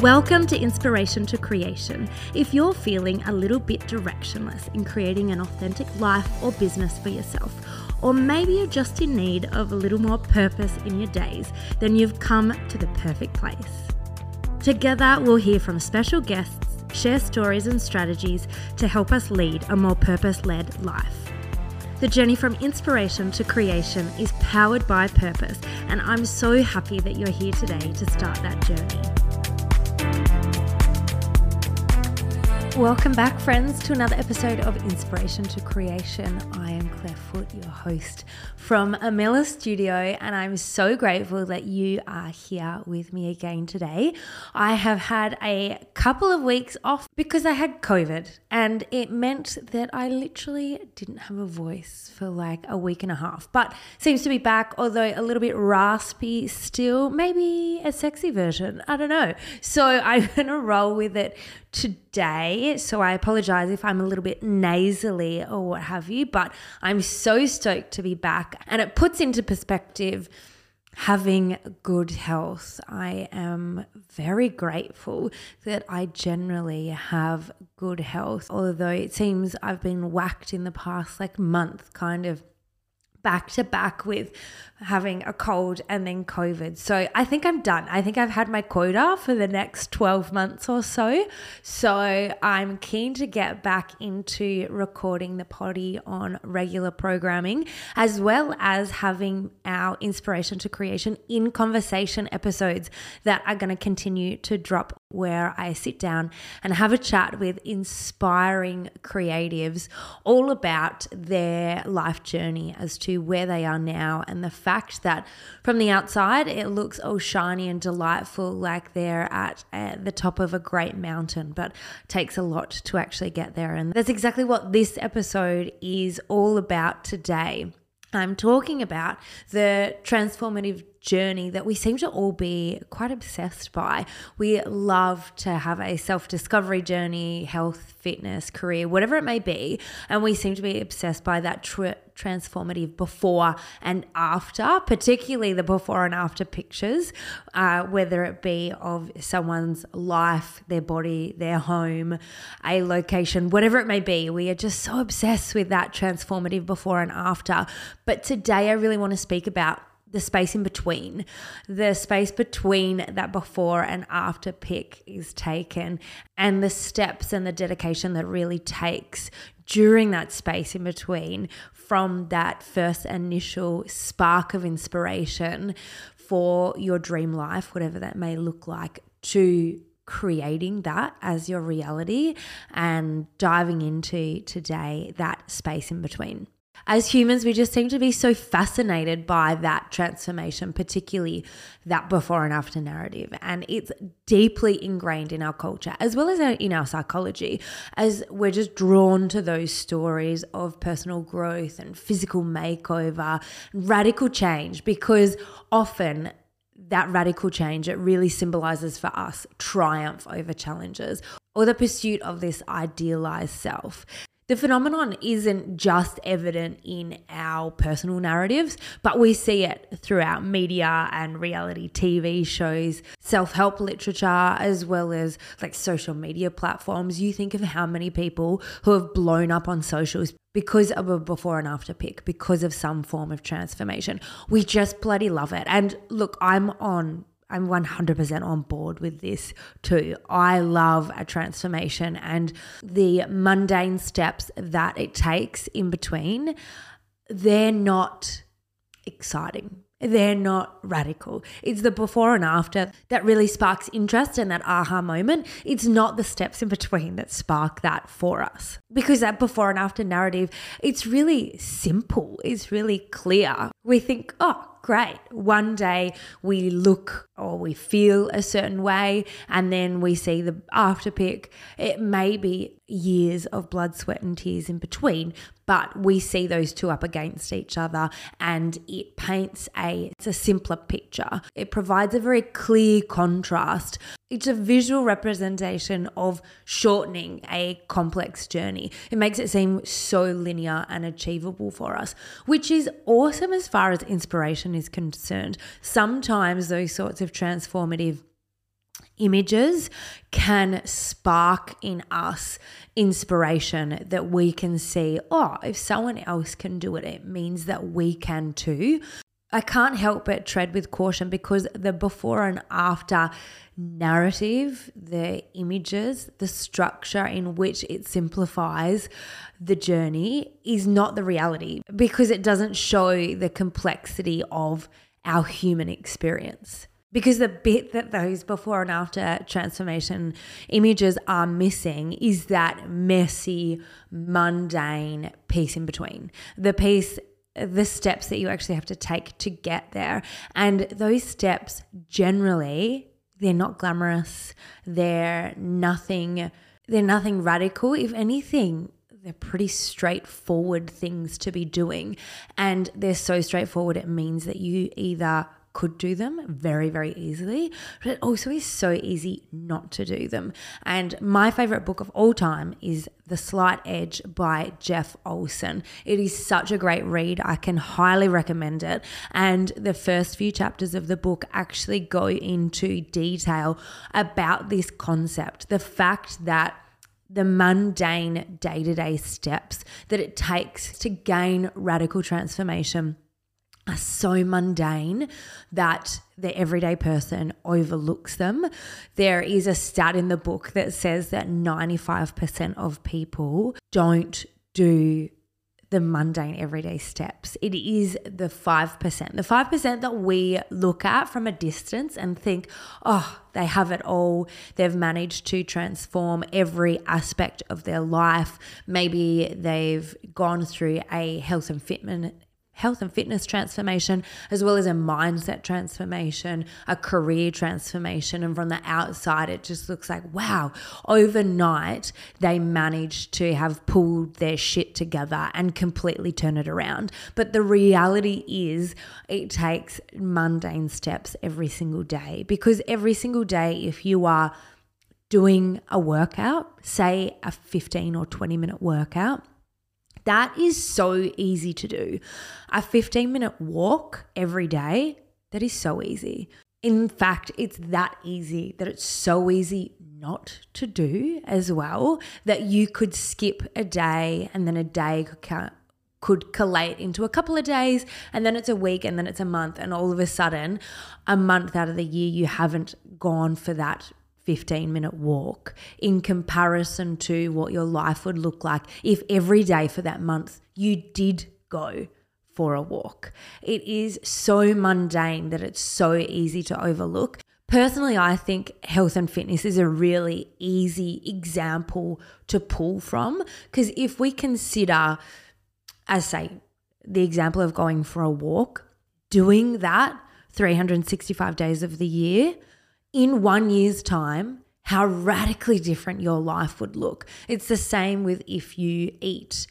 Welcome to Inspiration to Creation. If you're feeling a little bit directionless in creating an authentic life or business for yourself, or maybe you're just in need of a little more purpose in your days, then you've come to the perfect place. Together, we'll hear from special guests, share stories and strategies to help us lead a more purpose led life. The journey from inspiration to creation is powered by purpose, and I'm so happy that you're here today to start that journey. Welcome back, friends, to another episode of Inspiration to Creation. I am Claire Foot, your host from Amilla Studio, and I'm so grateful that you are here with me again today. I have had a couple of weeks off because I had COVID, and it meant that I literally didn't have a voice for like a week and a half, but seems to be back, although a little bit raspy still, maybe a sexy version. I don't know. So I'm gonna roll with it today. So I apologize if I'm a little bit nasally or what have you, but I'm so stoked to be back. And it puts into perspective having good health. I am very grateful that I generally have good health, although it seems I've been whacked in the past like month kind of back to back with having a cold and then COVID. So I think I'm done. I think I've had my quota for the next 12 months or so. So I'm keen to get back into recording the potty on regular programming, as well as having our inspiration to creation in conversation episodes that are going to continue to drop where I sit down and have a chat with inspiring creatives all about their life journey as to where they are now and the fact that from the outside it looks all shiny and delightful like they're at, at the top of a great mountain but takes a lot to actually get there and that's exactly what this episode is all about today. I'm talking about the transformative journey that we seem to all be quite obsessed by. We love to have a self discovery journey, health, fitness, career, whatever it may be. And we seem to be obsessed by that tr- transformative before and after, particularly the before and after pictures, uh, whether it be of someone's life, their body, their home, a location, whatever it may be. We are just so obsessed with that transformative before and after. But today, I really want to speak about the space in between, the space between that before and after pick is taken, and the steps and the dedication that really takes during that space in between from that first initial spark of inspiration for your dream life, whatever that may look like, to creating that as your reality and diving into today that space in between as humans, we just seem to be so fascinated by that transformation, particularly that before and after narrative. And it's deeply ingrained in our culture as well as in our psychology, as we're just drawn to those stories of personal growth and physical makeover, radical change, because often that radical change, it really symbolizes for us triumph over challenges or the pursuit of this idealized self the phenomenon isn't just evident in our personal narratives, but we see it throughout media and reality TV shows, self help literature, as well as like social media platforms. You think of how many people who have blown up on socials because of a before and after pic, because of some form of transformation. We just bloody love it. And look, I'm on I'm 100% on board with this too. I love a transformation and the mundane steps that it takes in between, they're not exciting. They're not radical. It's the before and after that really sparks interest and that aha moment. It's not the steps in between that spark that for us. Because that before and after narrative, it's really simple, it's really clear. We think, oh, great. One day we look or we feel a certain way, and then we see the after pic. It may be years of blood, sweat, and tears in between, but we see those two up against each other and it paints a it's a simpler picture. It provides a very clear contrast. It's a visual representation of shortening a complex journey. It makes it seem so linear and achievable for us which is awesome as far as inspiration is concerned. Sometimes those sorts of transformative images can spark in us inspiration that we can see, oh, if someone else can do it, it means that we can too. I can't help but tread with caution because the before and after narrative, the images, the structure in which it simplifies the journey is not the reality because it doesn't show the complexity of our human experience. Because the bit that those before and after transformation images are missing is that messy, mundane piece in between. The piece the steps that you actually have to take to get there. And those steps generally, they're not glamorous. They're nothing they're nothing radical. If anything, they're pretty straightforward things to be doing. And they're so straightforward, it means that you either could do them very, very easily, but it also is so easy not to do them. And my favorite book of all time is The Slight Edge by Jeff Olson. It is such a great read. I can highly recommend it. And the first few chapters of the book actually go into detail about this concept the fact that the mundane day to day steps that it takes to gain radical transformation are so mundane that the everyday person overlooks them. There is a stat in the book that says that 95% of people don't do the mundane everyday steps. It is the 5%. The 5% that we look at from a distance and think, oh, they have it all. They've managed to transform every aspect of their life. Maybe they've gone through a health and fitness health and fitness transformation, as well as a mindset transformation, a career transformation. And from the outside, it just looks like, wow, overnight, they managed to have pulled their shit together and completely turn it around. But the reality is, it takes mundane steps every single day because every single day, if you are doing a workout, say a 15 or 20 minute workout, that is so easy to do. A 15 minute walk every day, that is so easy. In fact, it's that easy that it's so easy not to do as well that you could skip a day and then a day could count could collate into a couple of days and then it's a week and then it's a month and all of a sudden a month out of the year you haven't gone for that 15 minute walk in comparison to what your life would look like if every day for that month you did go for a walk. It is so mundane that it's so easy to overlook. Personally, I think health and fitness is a really easy example to pull from because if we consider, as say, the example of going for a walk, doing that 365 days of the year in one year's time, how radically different your life would look. It's the same with if you eat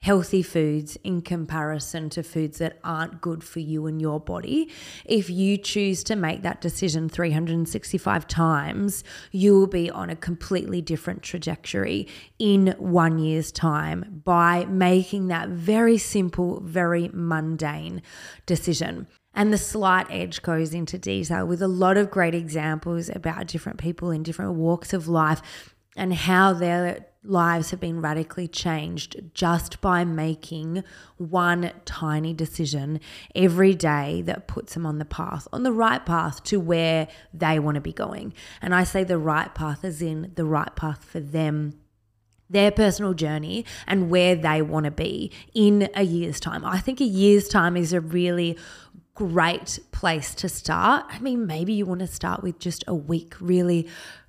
healthy foods in comparison to foods that aren't good for you and your body. If you choose to make that decision 365 times, you will be on a completely different trajectory in one year's time by making that very simple, very mundane decision. And the slight edge goes into detail with a lot of great examples about different people in different walks of life and how their lives have been radically changed just by making one tiny decision every day that puts them on the path, on the right path to where they want to be going. And I say the right path as in the right path for them their personal journey and where they want to be in a year's time. I think a year's time is a really great place to start. I mean, maybe you want to start with just a week, really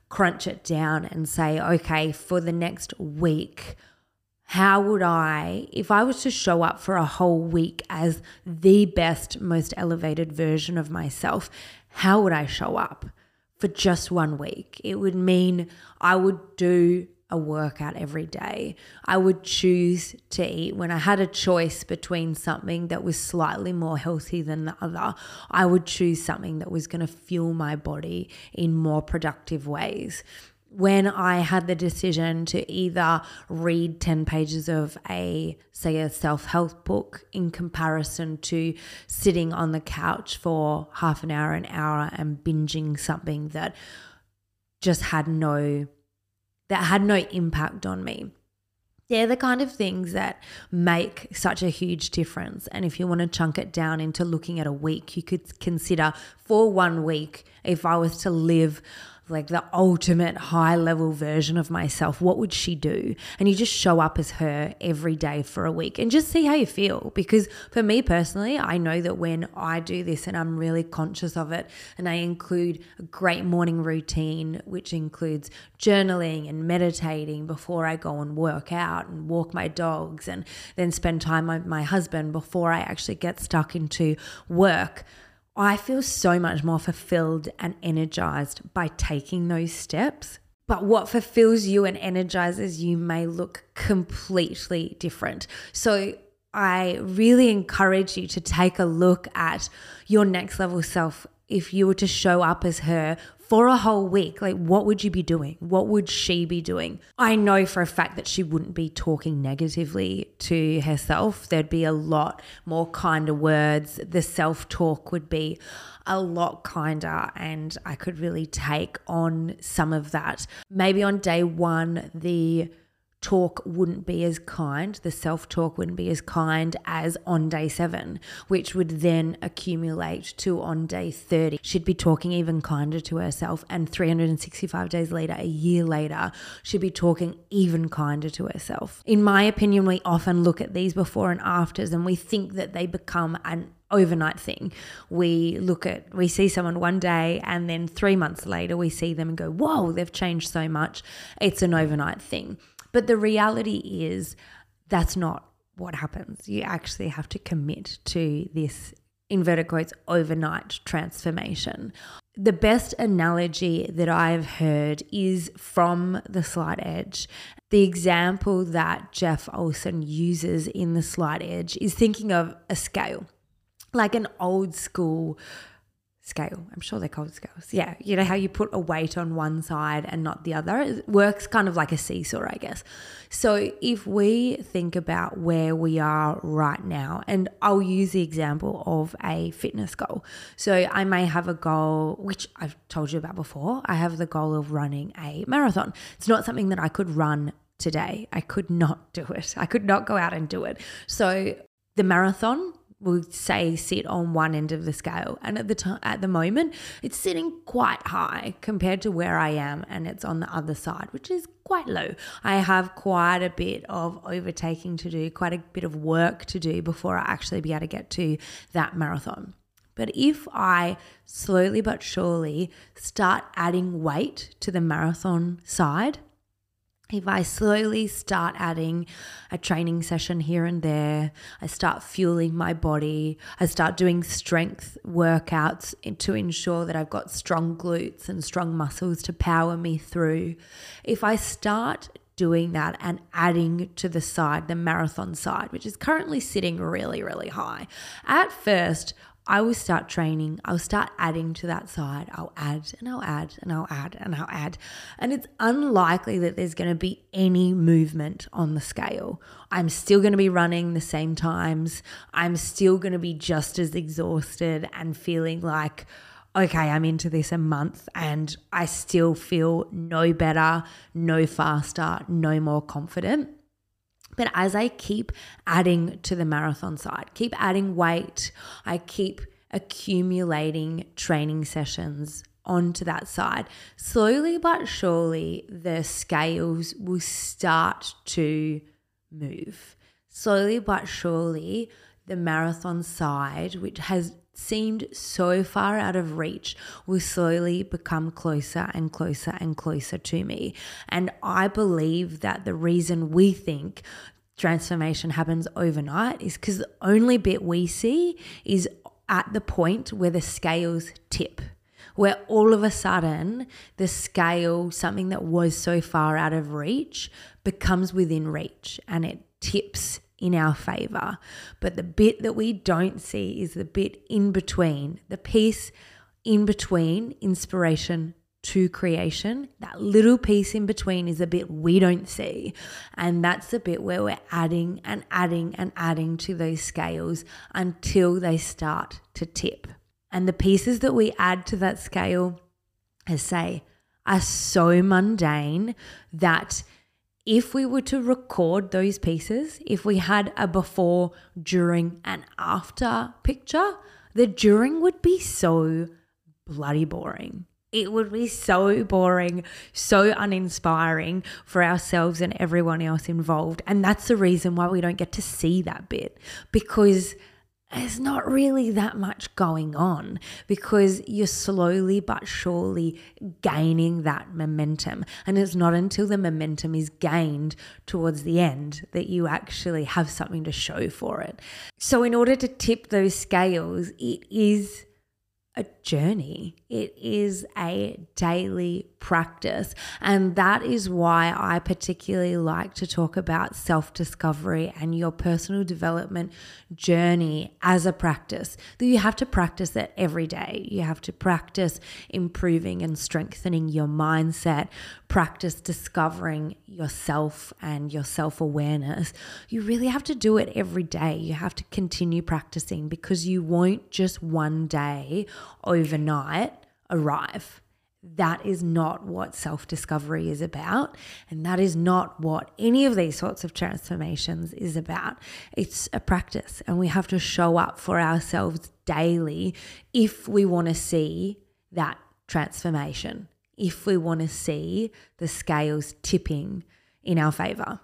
crunch it down and say, okay, for the next week, how would I, if I was to show up for a whole week as the best, most elevated version of myself, how would I show up for just one week? It would mean I would do a workout every day. I would choose to eat when I had a choice between something that was slightly more healthy than the other. I would choose something that was going to fuel my body in more productive ways. When I had the decision to either read 10 pages of a, say, a self help book in comparison to sitting on the couch for half an hour, an hour, and binging something that just had no that had no impact on me. They're the kind of things that make such a huge difference. And if you want to chunk it down into looking at a week, you could consider for one week, if I was to live like the ultimate high level version of myself, what would she do? And you just show up as her every day for a week and just see how you feel. Because for me personally, I know that when I do this and I'm really conscious of it, and I include a great morning routine, which includes journaling and meditating before I go and work out and walk my dogs, and then spend time with my husband before I actually get stuck into work I feel so much more fulfilled and energized by taking those steps. But what fulfills you and energizes you may look completely different. So I really encourage you to take a look at your next level self if you were to show up as her for a whole week, like what would you be doing? What would she be doing? I know for a fact that she wouldn't be talking negatively to herself. There'd be a lot more kinder words. The self talk would be a lot kinder, and I could really take on some of that. Maybe on day one, the talk wouldn't be as kind, the self talk wouldn't be as kind as on day seven, which would then accumulate to on day 30. She'd be talking even kinder to herself, and 365 days later, a year later, she'd be talking even kinder to herself. In my opinion, we often look at these before and afters and we think that they become an overnight thing. We look at, we see someone one day and then three months later we see them and go, whoa, they've changed so much. It's an overnight thing. But the reality is that's not what happens. You actually have to commit to this inverted quotes overnight transformation. The best analogy that I've heard is from the slight edge. The example that Jeff Olson uses in the slight edge is thinking of a scale, like an old school scale. I'm sure they're called scales. Yeah, you know how you put a weight on one side and not the other? It works kind of like a seesaw, I guess. So if we think about where we are right now, and I'll use the example of a fitness goal. So I may have a goal, which I've told you about before. I have the goal of running a marathon. It's not something that I could run today. I could not do it. I could not go out and do it. So the marathon will say sit on one end of the scale. And at the time at the moment it's sitting quite high compared to where I am and it's on the other side which is quite low. I have quite a bit of overtaking to do quite a bit of work to do before I actually be able to get to that marathon. But if I slowly but surely start adding weight to the marathon side if I slowly start adding a training session here and there, I start fueling my body, I start doing strength workouts to ensure that I've got strong glutes and strong muscles to power me through. If I start doing that and adding to the side, the marathon side, which is currently sitting really, really high. At first, I will start training. I'll start adding to that side. I'll add and I'll add and I'll add and I'll add. And it's unlikely that there's going to be any movement on the scale. I'm still going to be running the same times. I'm still going to be just as exhausted and feeling like, okay, I'm into this a month and I still feel no better, no faster, no more confident. But as I keep adding to the marathon side, keep adding weight, I keep accumulating training sessions onto that side. Slowly but surely, the scales will start to move. Slowly but surely, the marathon side, which has seemed so far out of reach will slowly become closer and closer and closer to me. And I believe that the reason we think transformation happens overnight is because the only bit we see is at the point where the scales tip where all of a sudden the scale, something that was so far out of reach, becomes within reach and it tips in our favor. But the bit that we don't see is the bit in between, the piece in between inspiration to creation. That little piece in between is a bit we don't see. And that's the bit where we're adding and adding and adding to those scales until they start to tip. And the pieces that we add to that scale, as say, are so mundane that if we were to record those pieces, if we had a before, during, and after picture, the during would be so bloody boring. It would be so boring, so uninspiring for ourselves and everyone else involved. And that's the reason why we don't get to see that bit because there's not really that much going on because you're slowly but surely gaining that momentum. And it's not until the momentum is gained towards the end that you actually have something to show for it. So, in order to tip those scales, it is a journey. It is a daily practice. And that is why I particularly like to talk about self discovery and your personal development journey as a practice. That you have to practice it every day. You have to practice improving and strengthening your mindset, practice discovering yourself and your self awareness. You really have to do it every day. You have to continue practicing because you won't just one day overnight arrive. That is not what self discovery is about. And that is not what any of these sorts of transformations is about. It's a practice, and we have to show up for ourselves daily if we want to see that transformation, if we want to see the scales tipping in our favor.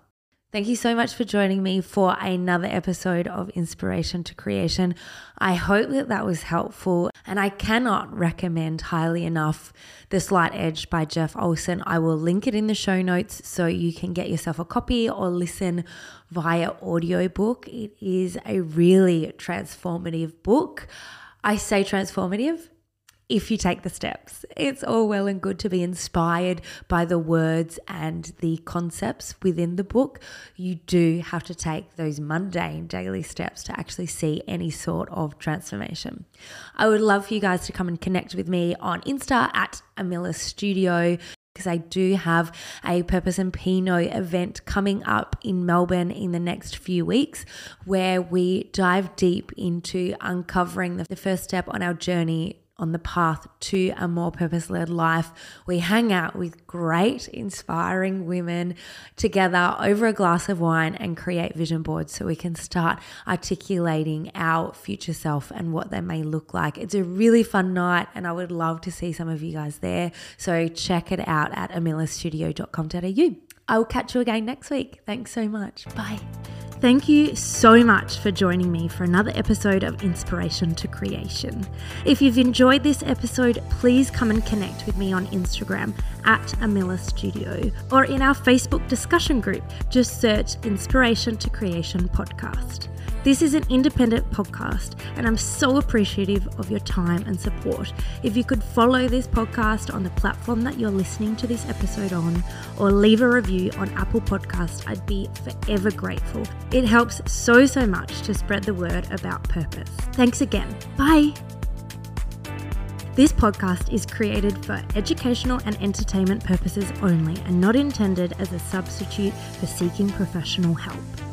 Thank you so much for joining me for another episode of Inspiration to Creation. I hope that that was helpful, and I cannot recommend highly enough The Slight Edge by Jeff Olson. I will link it in the show notes so you can get yourself a copy or listen via audiobook. It is a really transformative book. I say transformative if you take the steps. It's all well and good to be inspired by the words and the concepts within the book. You do have to take those mundane daily steps to actually see any sort of transformation. I would love for you guys to come and connect with me on Insta at Amilla Studio because I do have a Purpose and Pinot event coming up in Melbourne in the next few weeks where we dive deep into uncovering the first step on our journey on the path to a more purpose led life. We hang out with great, inspiring women together over a glass of wine and create vision boards so we can start articulating our future self and what they may look like. It's a really fun night, and I would love to see some of you guys there. So check it out at amillastudio.com.au. I will catch you again next week. Thanks so much. Bye. Thank you so much for joining me for another episode of Inspiration to Creation. If you've enjoyed this episode, please come and connect with me on Instagram at Amilla Studio or in our Facebook discussion group. Just search Inspiration to Creation podcast. This is an independent podcast, and I'm so appreciative of your time and support. If you could follow this podcast on the platform that you're listening to this episode on, or leave a review on Apple Podcast, I'd be forever grateful. It helps so, so much to spread the word about purpose. Thanks again. Bye. This podcast is created for educational and entertainment purposes only and not intended as a substitute for seeking professional help.